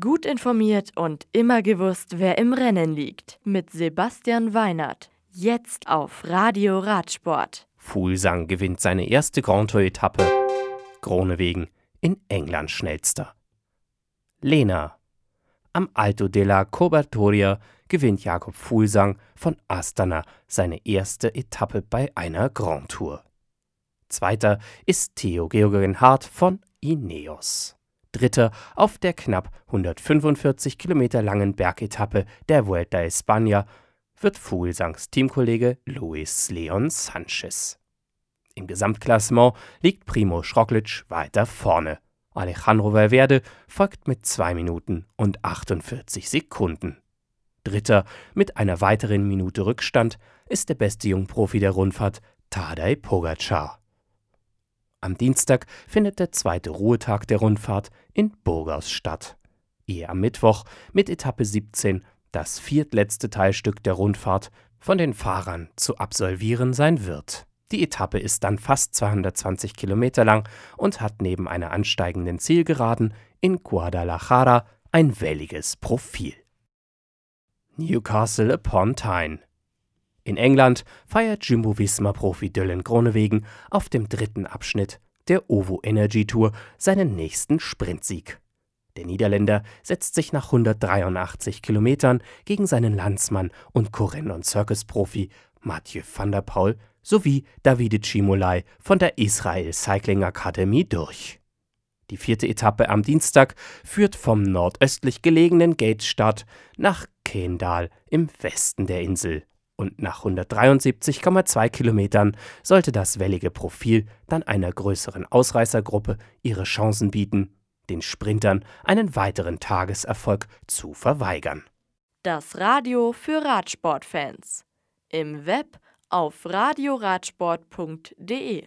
Gut informiert und immer gewusst, wer im Rennen liegt. Mit Sebastian Weinert. Jetzt auf Radio Radsport. Fuglsang gewinnt seine erste Grand Tour-Etappe. Kronewegen in England schnellster. Lena. Am Alto della Cobertoria gewinnt Jakob Fuglsang von Astana seine erste Etappe bei einer Grand Tour. Zweiter ist Theo Georgen Hart von Ineos. Dritter auf der knapp 145 Kilometer langen Bergetappe der Vuelta a España wird Fuglsangs Teamkollege Luis Leon Sanchez. Im Gesamtklassement liegt Primo Roglic weiter vorne. Alejandro Valverde folgt mit 2 Minuten und 48 Sekunden. Dritter mit einer weiteren Minute Rückstand ist der beste Jungprofi der Rundfahrt Tadej Pogacar. Am Dienstag findet der zweite Ruhetag der Rundfahrt in Burgos statt, ehe am Mittwoch mit Etappe 17 das viertletzte Teilstück der Rundfahrt von den Fahrern zu absolvieren sein wird. Die Etappe ist dann fast 220 Kilometer lang und hat neben einer ansteigenden Zielgeraden in Guadalajara ein welliges Profil. Newcastle upon Tyne in England feiert Jumbo-Visma-Profi Dylan Groenewegen auf dem dritten Abschnitt der OVO Energy Tour seinen nächsten Sprintsieg. Der Niederländer setzt sich nach 183 Kilometern gegen seinen Landsmann und Corren- Circus-Profi Mathieu van der Poel sowie Davide Cimolai von der Israel Cycling Academy durch. Die vierte Etappe am Dienstag führt vom nordöstlich gelegenen Gatestadt nach Kendal im Westen der Insel und nach 173,2 Kilometern sollte das wellige Profil dann einer größeren Ausreißergruppe ihre Chancen bieten, den Sprintern einen weiteren Tageserfolg zu verweigern. Das Radio für Radsportfans. Im Web auf radioradsport.de